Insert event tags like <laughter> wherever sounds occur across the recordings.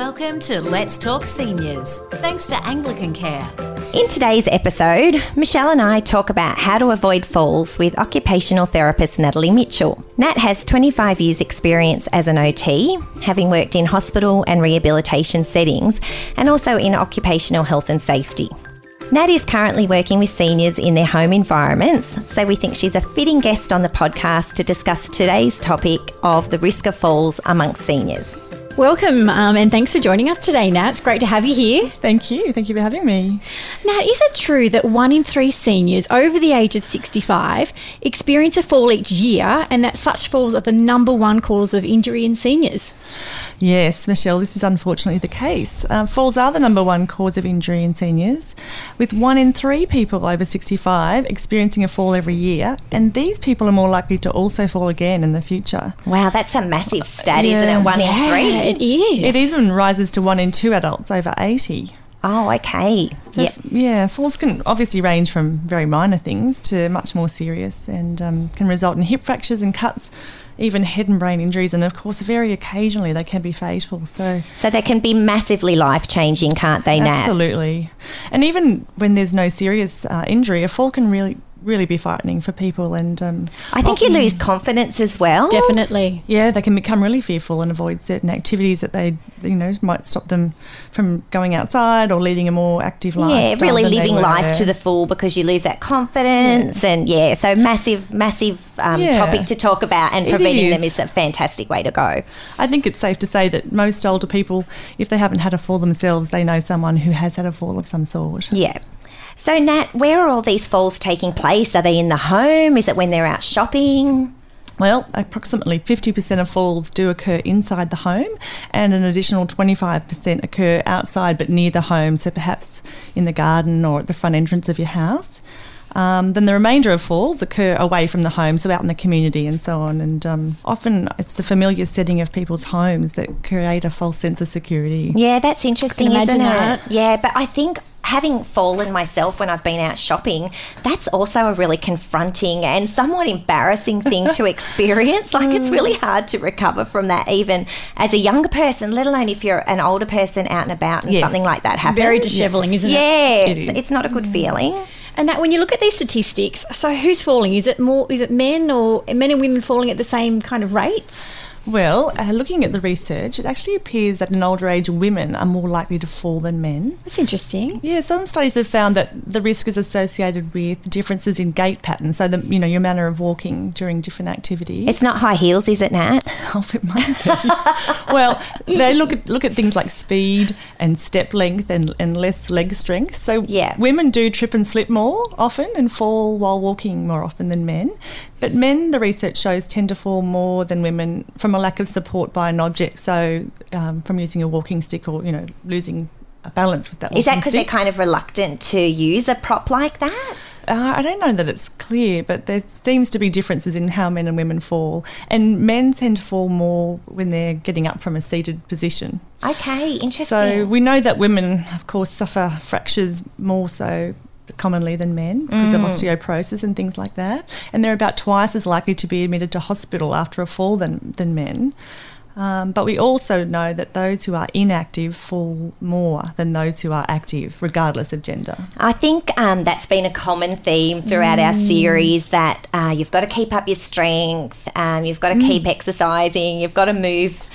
Welcome to Let's Talk Seniors, thanks to Anglican Care. In today's episode, Michelle and I talk about how to avoid falls with occupational therapist Natalie Mitchell. Nat has 25 years' experience as an OT, having worked in hospital and rehabilitation settings and also in occupational health and safety. Nat is currently working with seniors in their home environments, so we think she's a fitting guest on the podcast to discuss today's topic of the risk of falls amongst seniors. Welcome um, and thanks for joining us today, Nat. It's great to have you here. Thank you. Thank you for having me. Nat, is it true that one in three seniors over the age of 65 experience a fall each year and that such falls are the number one cause of injury in seniors? Yes, Michelle, this is unfortunately the case. Uh, falls are the number one cause of injury in seniors, with one in three people over 65 experiencing a fall every year, and these people are more likely to also fall again in the future. Wow, that's a massive stat, Yeah. isn't it? One Yeah, in three. It is. It even rises to one in two adults over 80. Oh, okay. So, Yep. f- yeah, falls can obviously range from very minor things to much more serious and um, can result in hip fractures and cuts, even head and brain injuries, and of course, very occasionally they can be fatal. So, So they can be massively life changing, can't they, Nat? Absolutely. And even when there's no serious uh, injury, a fall can really, really be frightening for people. And um, I think you lose confidence as well. Definitely. Yeah, they can become really fearful and avoid certain activities that they, you know, might stop them from going outside or leading a more active life. Yeah, really living life to the full because you lose that confidence, and yeah, so massive, massive um, Yeah. topic to talk about, and It preventing them is. is a fantastic way to go. I think it's safe to say that most older people, if they haven't had a fall themselves, they know someone who has had a fall of some sort. Yeah. So Nat, where are all these falls taking place? Are they in the home? Is it when they're out shopping? Well, approximately 50% of falls do occur inside the home, and an additional 25% occur outside but near the home, so perhaps in the garden or at the front entrance of your house. Um, then the remainder of falls occur away from the home, so out in the community and so on. And um, often it's the familiar setting of people's homes that create a false sense of security. Yeah, that's interesting, isn't imagine it? that. Yeah, but I think having fallen myself when I've been out shopping, that's also a really confronting and somewhat embarrassing thing to <laughs> experience. Like it's really mm. hard to recover from that, even as a younger person, let alone if you're an older person out and about and Yes. something like that happens. Very disheveling, isn't it? yeah, it's, is. it's not a good mm. feeling. And that when you look at these statistics, so who's falling? Is it more? Is it men or men and women falling at the same kind of rates? Well, uh, looking at the research, it actually appears that in older age, women are more likely to fall than men. That's interesting. Yeah, some studies have found that the risk is associated with differences in gait patterns, so the you know your manner of walking during different activities. It's not high heels, is it, Nat? <laughs> Oh, it might be. <laughs> well, they look at look at things like speed and step length and, and less leg strength. So Yeah. women do trip and slip more often and fall while walking more often than men. But men, the research shows, tend to fall more than women from a lack of support by an object. So um, from using a walking stick or you know losing a balance with that. Is that because they're kind of reluctant to use a prop like that? Uh, I don't know that it's clear, but there seems to be differences in how men and women fall. And men tend to fall more when they're getting up from a seated position. Okay, interesting. So we know that women, of course, suffer fractures more so commonly than men because of osteoporosis and things like that. And they're about twice as likely to be admitted to hospital after a fall than, than men. Um, but we also know that those who are inactive fall more than those who are active, regardless of gender. I think um, that's been a common theme throughout our Mm. series that uh, you've got to keep up your strength, um, you've got to Mm. keep exercising, you've got to move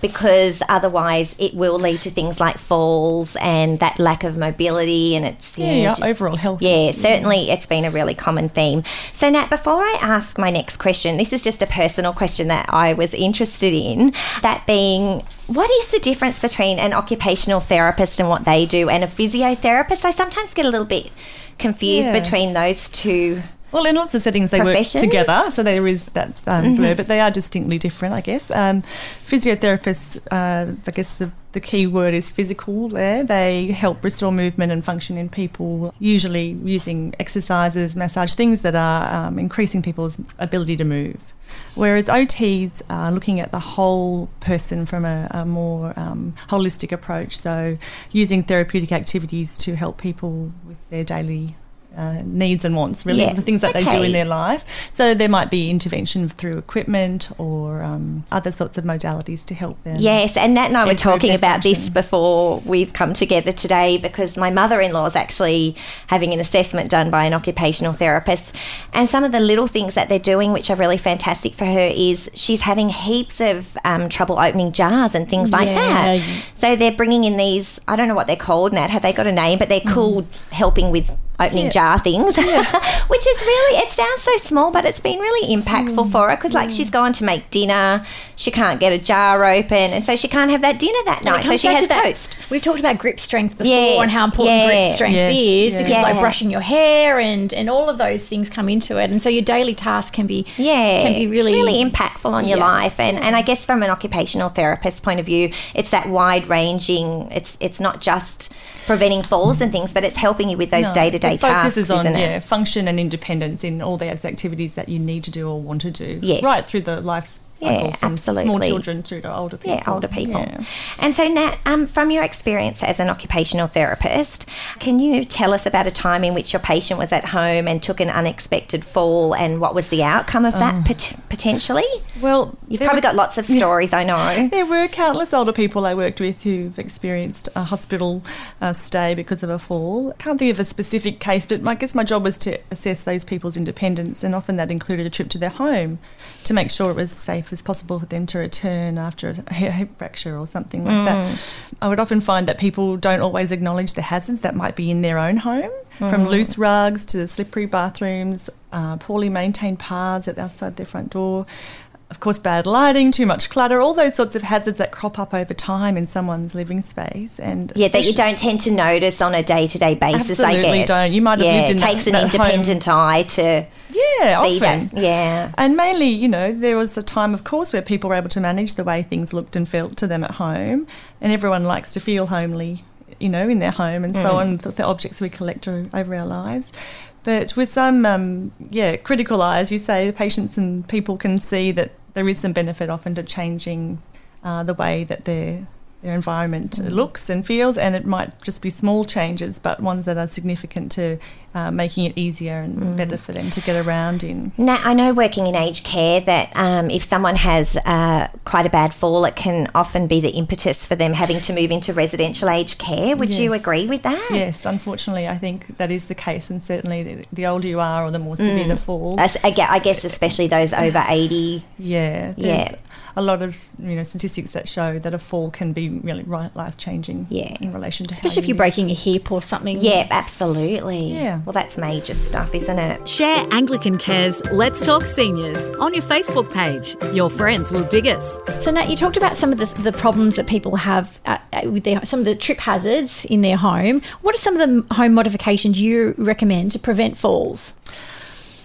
because otherwise it will lead to things like falls and that lack of mobility and it's Yeah, yeah, overall health Yeah, certainly it's been a really common theme. So Nat, before I ask my next question, this is just a personal question that I was interested in, that being what is the difference between an occupational therapist and what they do and a physiotherapist? I sometimes get a little bit confused Yeah. between those two. Well, in lots of settings they work together, so there is that um, blur, but they are distinctly different, I guess. Um, physiotherapists, uh, I guess the, the key word is physical there. They help restore movement and function in people, usually using exercises, massage, things that are um, increasing people's ability to move. Whereas OTs are looking at the whole person from a, a more um, holistic approach, so using therapeutic activities to help people with their daily uh, needs and wants, really, Yes, the things that they do in their life. So there might be intervention through equipment or um, other sorts of modalities to help them. Yes, and Nat and I were talking about this before we've come together today because my mother in law is actually having an assessment done by an occupational therapist. And some of the little things that they're doing, which are really fantastic for her, is she's having heaps of um, trouble opening jars and things like Yeah. that. So they're bringing in these, I don't know what they're called, Nat, have they got a name? But they're called helping with opening Yeah. jar things, <laughs> which is really, it sounds so small, but it's been really impactful mm. for her because, like, she's gone to make dinner, she can't get a jar open, and so she can't have that dinner that night. So she back has to that- toast. We've talked about grip strength before Yes, and how important yeah. grip strength Yes, is yeah. because like brushing your hair and and all of those things come into it. And so your daily task can be yeah, can be really really impactful on your Yeah. life. And and I guess from an occupational therapist point of view, it's that wide ranging. It's it's not just preventing falls and things, but it's helping you with those day to day tasks, is on isn't it? yeah, function and independence in all those activities that you need to do or want to do. Yes. Right through the life cycle Yeah, absolutely. small children through to older people. Yeah, older people. Yeah. And so, Nat, um, from your experience as an occupational therapist, can you tell us about a time in which your patient was at home and took an unexpected fall, and what was the outcome of that pot- potentially? Well, You've probably were- got lots of <laughs> stories, I know. There were countless older people I worked with who've experienced a hospital uh, stay because of a fall. I can't think of a specific case, but I guess my job was to assess those people's independence, and often that included a trip to their home to make sure it was safe as possible for them to return after a hip fracture or something like that. I would often find that people don't always acknowledge the hazards that might be in their own home, from loose rugs to slippery bathrooms, uh, poorly maintained paths at outside their front door of course, bad lighting, too much clutter, all those sorts of hazards that crop up over time in someone's living space. And Yeah, that you don't tend to notice on a day to day basis, I Absolutely guess. don't. You might have yeah, lived in it that- takes an that home- independent eye to Yeah, see often. that. Yeah. And mainly, you know, there was a time, of course, where people were able to manage the way things looked and felt to them at home, and everyone likes to feel homely, you know, in their home and so on. The, the objects we collect over our lives. But with some, um, yeah, critical eyes, you say the patients and people can see that there is some benefit often to changing uh, the way that their their environment looks and feels, and it might just be small changes, but ones that are significant to uh, making it easier and better for them to get around in. Now, I know working in aged care that um, if someone has uh, quite a bad fall, it can often be the impetus for them having to move into residential aged care. Would you agree with that? Yes, unfortunately, I think that is the case, and certainly the, the older you are, or the more severe the fall. I guess especially those over 80. yeah, Yeah. A lot of you know statistics that show that a fall can be really life changing. Yeah. in relation to how especially if you you're live. breaking a hip or something. Yeah, absolutely. Yeah. Well, that's major stuff, isn't it? Share Anglican Care's Let's Talk Seniors on your Facebook page. Your friends will dig us. So Nat, you talked about some of the, the problems that people have uh, uh, with their some of the trip hazards in their home. What are some of the home modifications you recommend to prevent falls?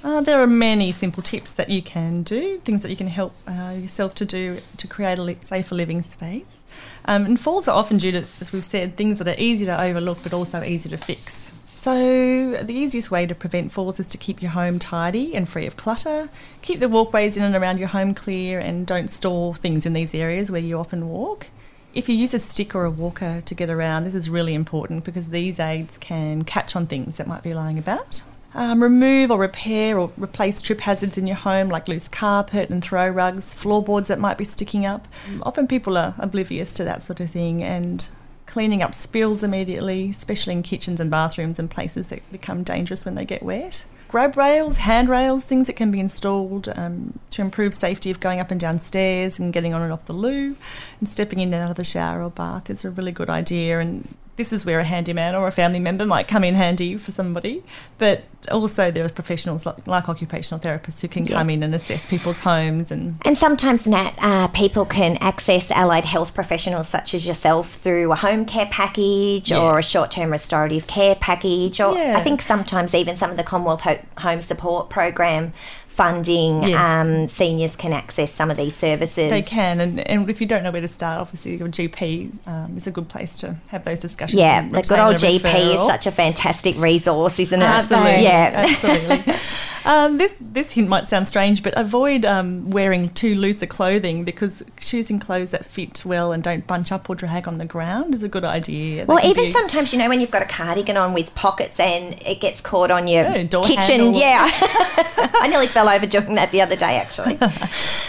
Uh, there are many simple tips that you can do, things that you can help uh, yourself to do to create a li- safer living space. Um, and falls are often due to, as we've said, things that are easy to overlook but also easy to fix. So, the easiest way to prevent falls is to keep your home tidy and free of clutter. Keep the walkways in and around your home clear and don't store things in these areas where you often walk. If you use a stick or a walker to get around, this is really important because these aids can catch on things that might be lying about. Um, remove or repair or replace trip hazards in your home like loose carpet and throw rugs, floorboards that might be sticking up. Often people are oblivious to that sort of thing and cleaning up spills immediately, especially in kitchens and bathrooms and places that become dangerous when they get wet. Grab rails, handrails, things that can be installed um, to improve safety of going up and down stairs and getting on and off the loo and stepping in and out of the shower or bath is a really good idea and this is where a handyman or a family member might come in handy for somebody. But also there are professionals like, like occupational therapists who can Yeah. come in and assess people's homes and And sometimes, Nat, uh, people can access allied health professionals such as yourself through a home care package Yeah. or a short term restorative care package, or Yeah. I think sometimes even some of the Commonwealth Ho- Home Support Program funding, Yes. um, seniors can access some of these services. They can, and, and if you don't know where to start, obviously your GP um, is a good place to have those discussions. Yeah, the good old GP is such a fantastic resource, isn't it? Absolutely, Yeah. <laughs> absolutely. Um, this this hint might sound strange, but avoid um, wearing too loose a clothing because choosing clothes that fit well and don't bunch up or drag on the ground is a good idea. Well, even be- sometimes, you know, when you've got a cardigan on with pockets and it gets caught on your Yeah, kitchen. handle. Yeah. <laughs> I nearly fell over doing that the other day, actually. <laughs>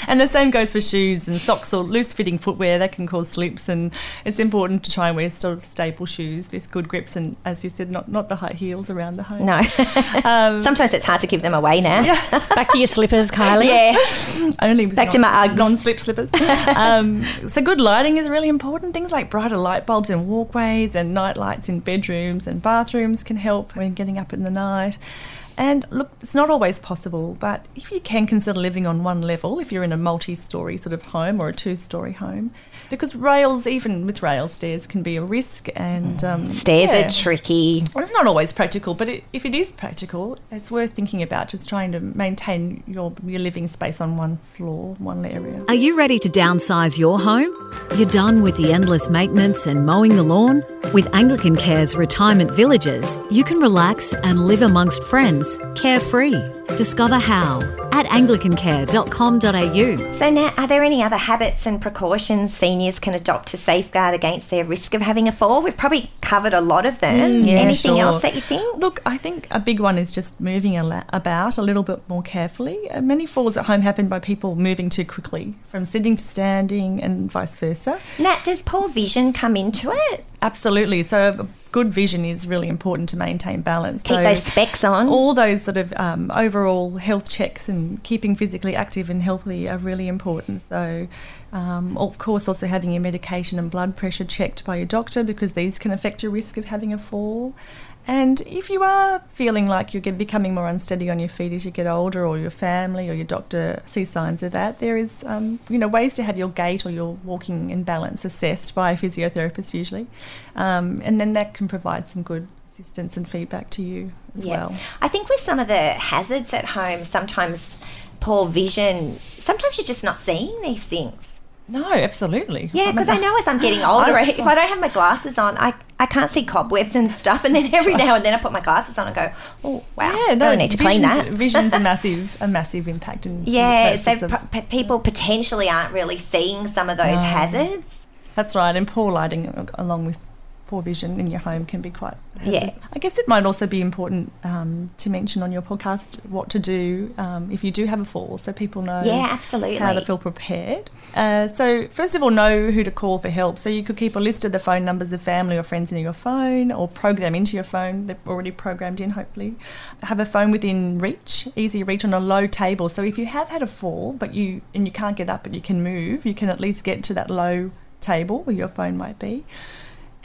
And the same goes for shoes and socks or loose fitting footwear that can cause slips. And it's important to try and wear sort of staple shoes with good grips and, as you said, not, not the high heels around the home. No. <laughs> Um, Sometimes it's hard to give them away now. <laughs> Back to your slippers, Kylie. Yeah. <laughs> only Back to my Uggs. non-slip slippers. <laughs> um, so good lighting is really important. Things like brighter light bulbs in walkways and night lights in bedrooms and bathrooms can help when getting up in the night. And look, it's not always possible, but if you can consider living on one level, if you're in a multi-story sort of home or a two-story home, because rails, even with rail stairs, can be a risk. And um, Stairs yeah. are tricky. Well, it's not always practical, but it, if it is practical, it's worth thinking about just trying to maintain your, your living space on one floor, one area. Are you ready to downsize your home? You're done with the endless maintenance and mowing the lawn? With Anglican Care's retirement villages, you can relax and live amongst friends, carefree. Discover how at anglicancare.com.au. So, now, are there any other habits and precautions seniors can adopt to safeguard against their risk of having a fall? We've probably covered a lot of them. Yeah, Anything sure. else that you think? Look, I think a big one is just moving about a little bit more carefully. Uh, many falls at home happen by people moving too quickly, from sitting to standing and vice versa. Nat, does poor vision come into it? Absolutely. So, good vision is really important to maintain balance. Keep so those specs on. All those sort of um, overall health checks and keeping physically active and healthy are really important. So, um, of course, also having your medication and blood pressure checked by your doctor because these can affect your risk of having a fall. And if you are feeling like you're becoming more unsteady on your feet as you get older, or your family or your doctor sees signs of that, there is, um, you know, ways to have your gait or your walking and balance assessed by a physiotherapist usually, um, and then that can provide some good assistance and feedback to you as well. I think with some of the hazards at home, sometimes poor vision, sometimes you're just not seeing these things. No, absolutely. Yeah, because I know as I'm getting <laughs> older, I- if I don't have my glasses on, I, I can't see cobwebs and stuff. And then every now and then I put my glasses on and go, oh, wow, Yeah, no, really need to clean that. Vision's a <laughs> massive, a massive impact. In Yeah, so p- p- people potentially aren't really seeing some of those No. hazards. That's right, and poor lighting along with poor vision in your home can be quite. Yeah. I guess it might also be important um, to mention on your podcast what to do um, if you do have a fall, so people know Yeah, absolutely. how to feel prepared. Uh, so first of all, know who to call for help. So you could keep a list of the phone numbers of family or friends in your phone, or program into your phone. They're already programmed in, hopefully. Have a phone within reach, easy reach on a low table. So if you have had a fall, but you and you can't get up, but you can move, you can at least get to that low table where your phone might be.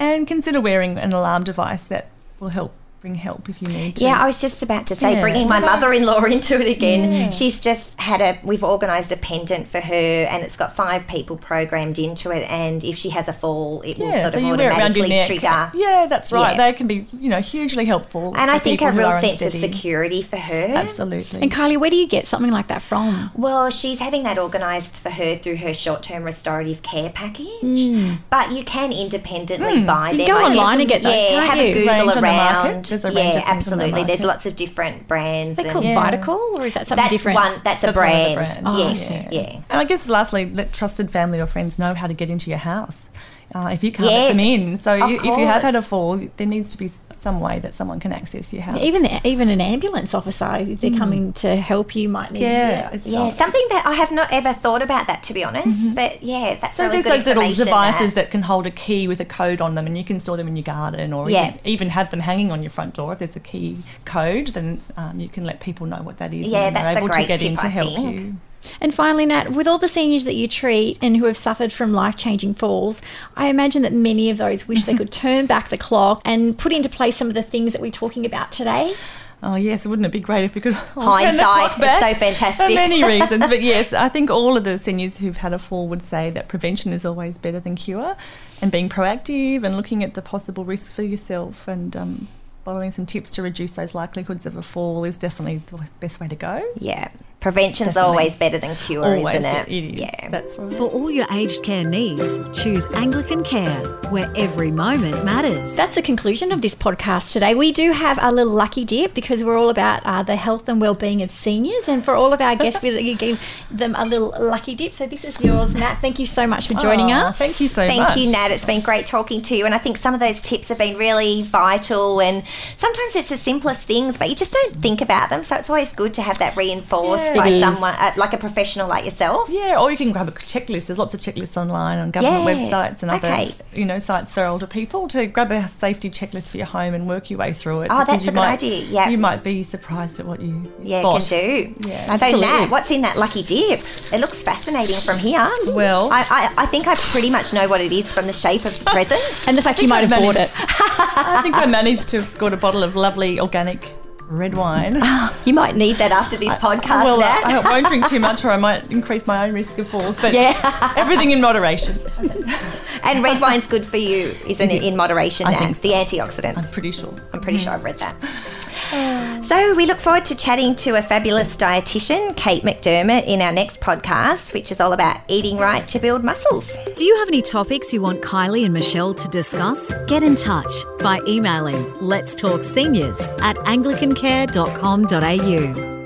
And consider wearing an alarm device that will help bring help if you need to. Yeah, I was just about to say, Yeah. bringing my No, no. mother-in-law into it again. Yeah. She's just had a. We've organised a pendant for her, and it's got five people programmed into it. And if she has a fall, it will sort so of you wear it around your automatically neck. trigger. Yeah, that's right. Yeah. They can be, you know, hugely helpful. And for I think a real are sense of security for her. Absolutely. And Kylie, where do you get something like that from? Well, she's having that organised for her through her short-term restorative care package. Hmm. But you can independently hmm. buy You them. go online and get those, Yeah, can't have you? a Google Range on the market. around. There's a range yeah, of things on the absolutely. There's lots of different brands. They're called Yeah. Vitalcall, or is that something that's different? one. That's a That's one of the brand. brands. Oh, yes, yeah. And I guess lastly, let trusted family or friends know how to get into your house. Uh, if you can't Yes, let them in, so you, if you have had a fall, there needs to be some way that someone can access your house. Even the, even an ambulance officer, if they're coming to help you, might need. yeah, Yeah, something that I have not ever thought about that to be honest. But yeah, that's So really there's those little devices that- that can hold a key with a code on them, and you can store them in your garden, or Yeah. even, even have them hanging on your front door. If there's a key code, then um, you can let people know what that is. Yeah, and they're able to get in to I help think. you. And finally, Nat, with all the seniors that you treat and who have suffered from life changing falls, I imagine that many of those wish they <laughs> could turn back the clock and put into place some of the things that we're talking about today. Oh yes, wouldn't it be great if we could Hindsight, it's so fantastic. For many <laughs> reasons, but yes, I think all of the seniors who've had a fall would say that prevention is always better than cure, and being proactive and looking at the possible risks for yourself and um, following some tips to reduce those likelihoods of a fall is definitely the best way to go. Yeah. Prevention's Definitely. always better than cure, Always, isn't it? it is. Yeah. That's right. For all your aged care needs, choose Anglican Care, where every moment matters. That's the conclusion of this podcast today. We do have a little lucky dip because we're all about uh, the health and well-being of seniors, and for all of our guests, <laughs> we give them a little lucky dip. So this is yours, Nat. Thank you so much for joining Aw, us. Thank you so Thank much. Thank you, Nat. It's been great talking to you. And I think some of those tips have been really vital. And sometimes it's the simplest things, but you just don't think about them. So it's always good to have that reinforced Yeah. By It is. someone, uh, like a professional like yourself. Yeah, or you can grab a checklist. There's lots of checklists online on government Yeah, websites and other, okay. you know, sites for older people to grab a safety checklist for your home and work your way through it. Oh, that's you a good might, idea, yeah. you might be surprised at what you Yeah, spot. can do. Yeah. So, Absolutely. Nat, what's in that lucky dip? It looks fascinating from here. Well- I, I, I think I pretty much know what it is from the shape of the present. <laughs> And the fact you might have I've bought it. <laughs> I think I managed to have scored a bottle of lovely organic red wine. <laughs> you might need that after this podcast, well. I, uh, I won't drink too much, or I might <laughs> increase my own risk of falls. But Yeah. everything in moderation. <laughs> and red wine's good for you, isn't it? In moderation, I think so. The antioxidants. I'm pretty sure. I'm pretty mm. sure I've read that. So we look forward to chatting to a fabulous dietitian, Kate McDermott, in our next podcast, which is all about eating right to build muscles. Do you have any topics you want Kylie and Michelle to discuss? Get in touch by emailing let's talk seniors at anglicancare.com.au.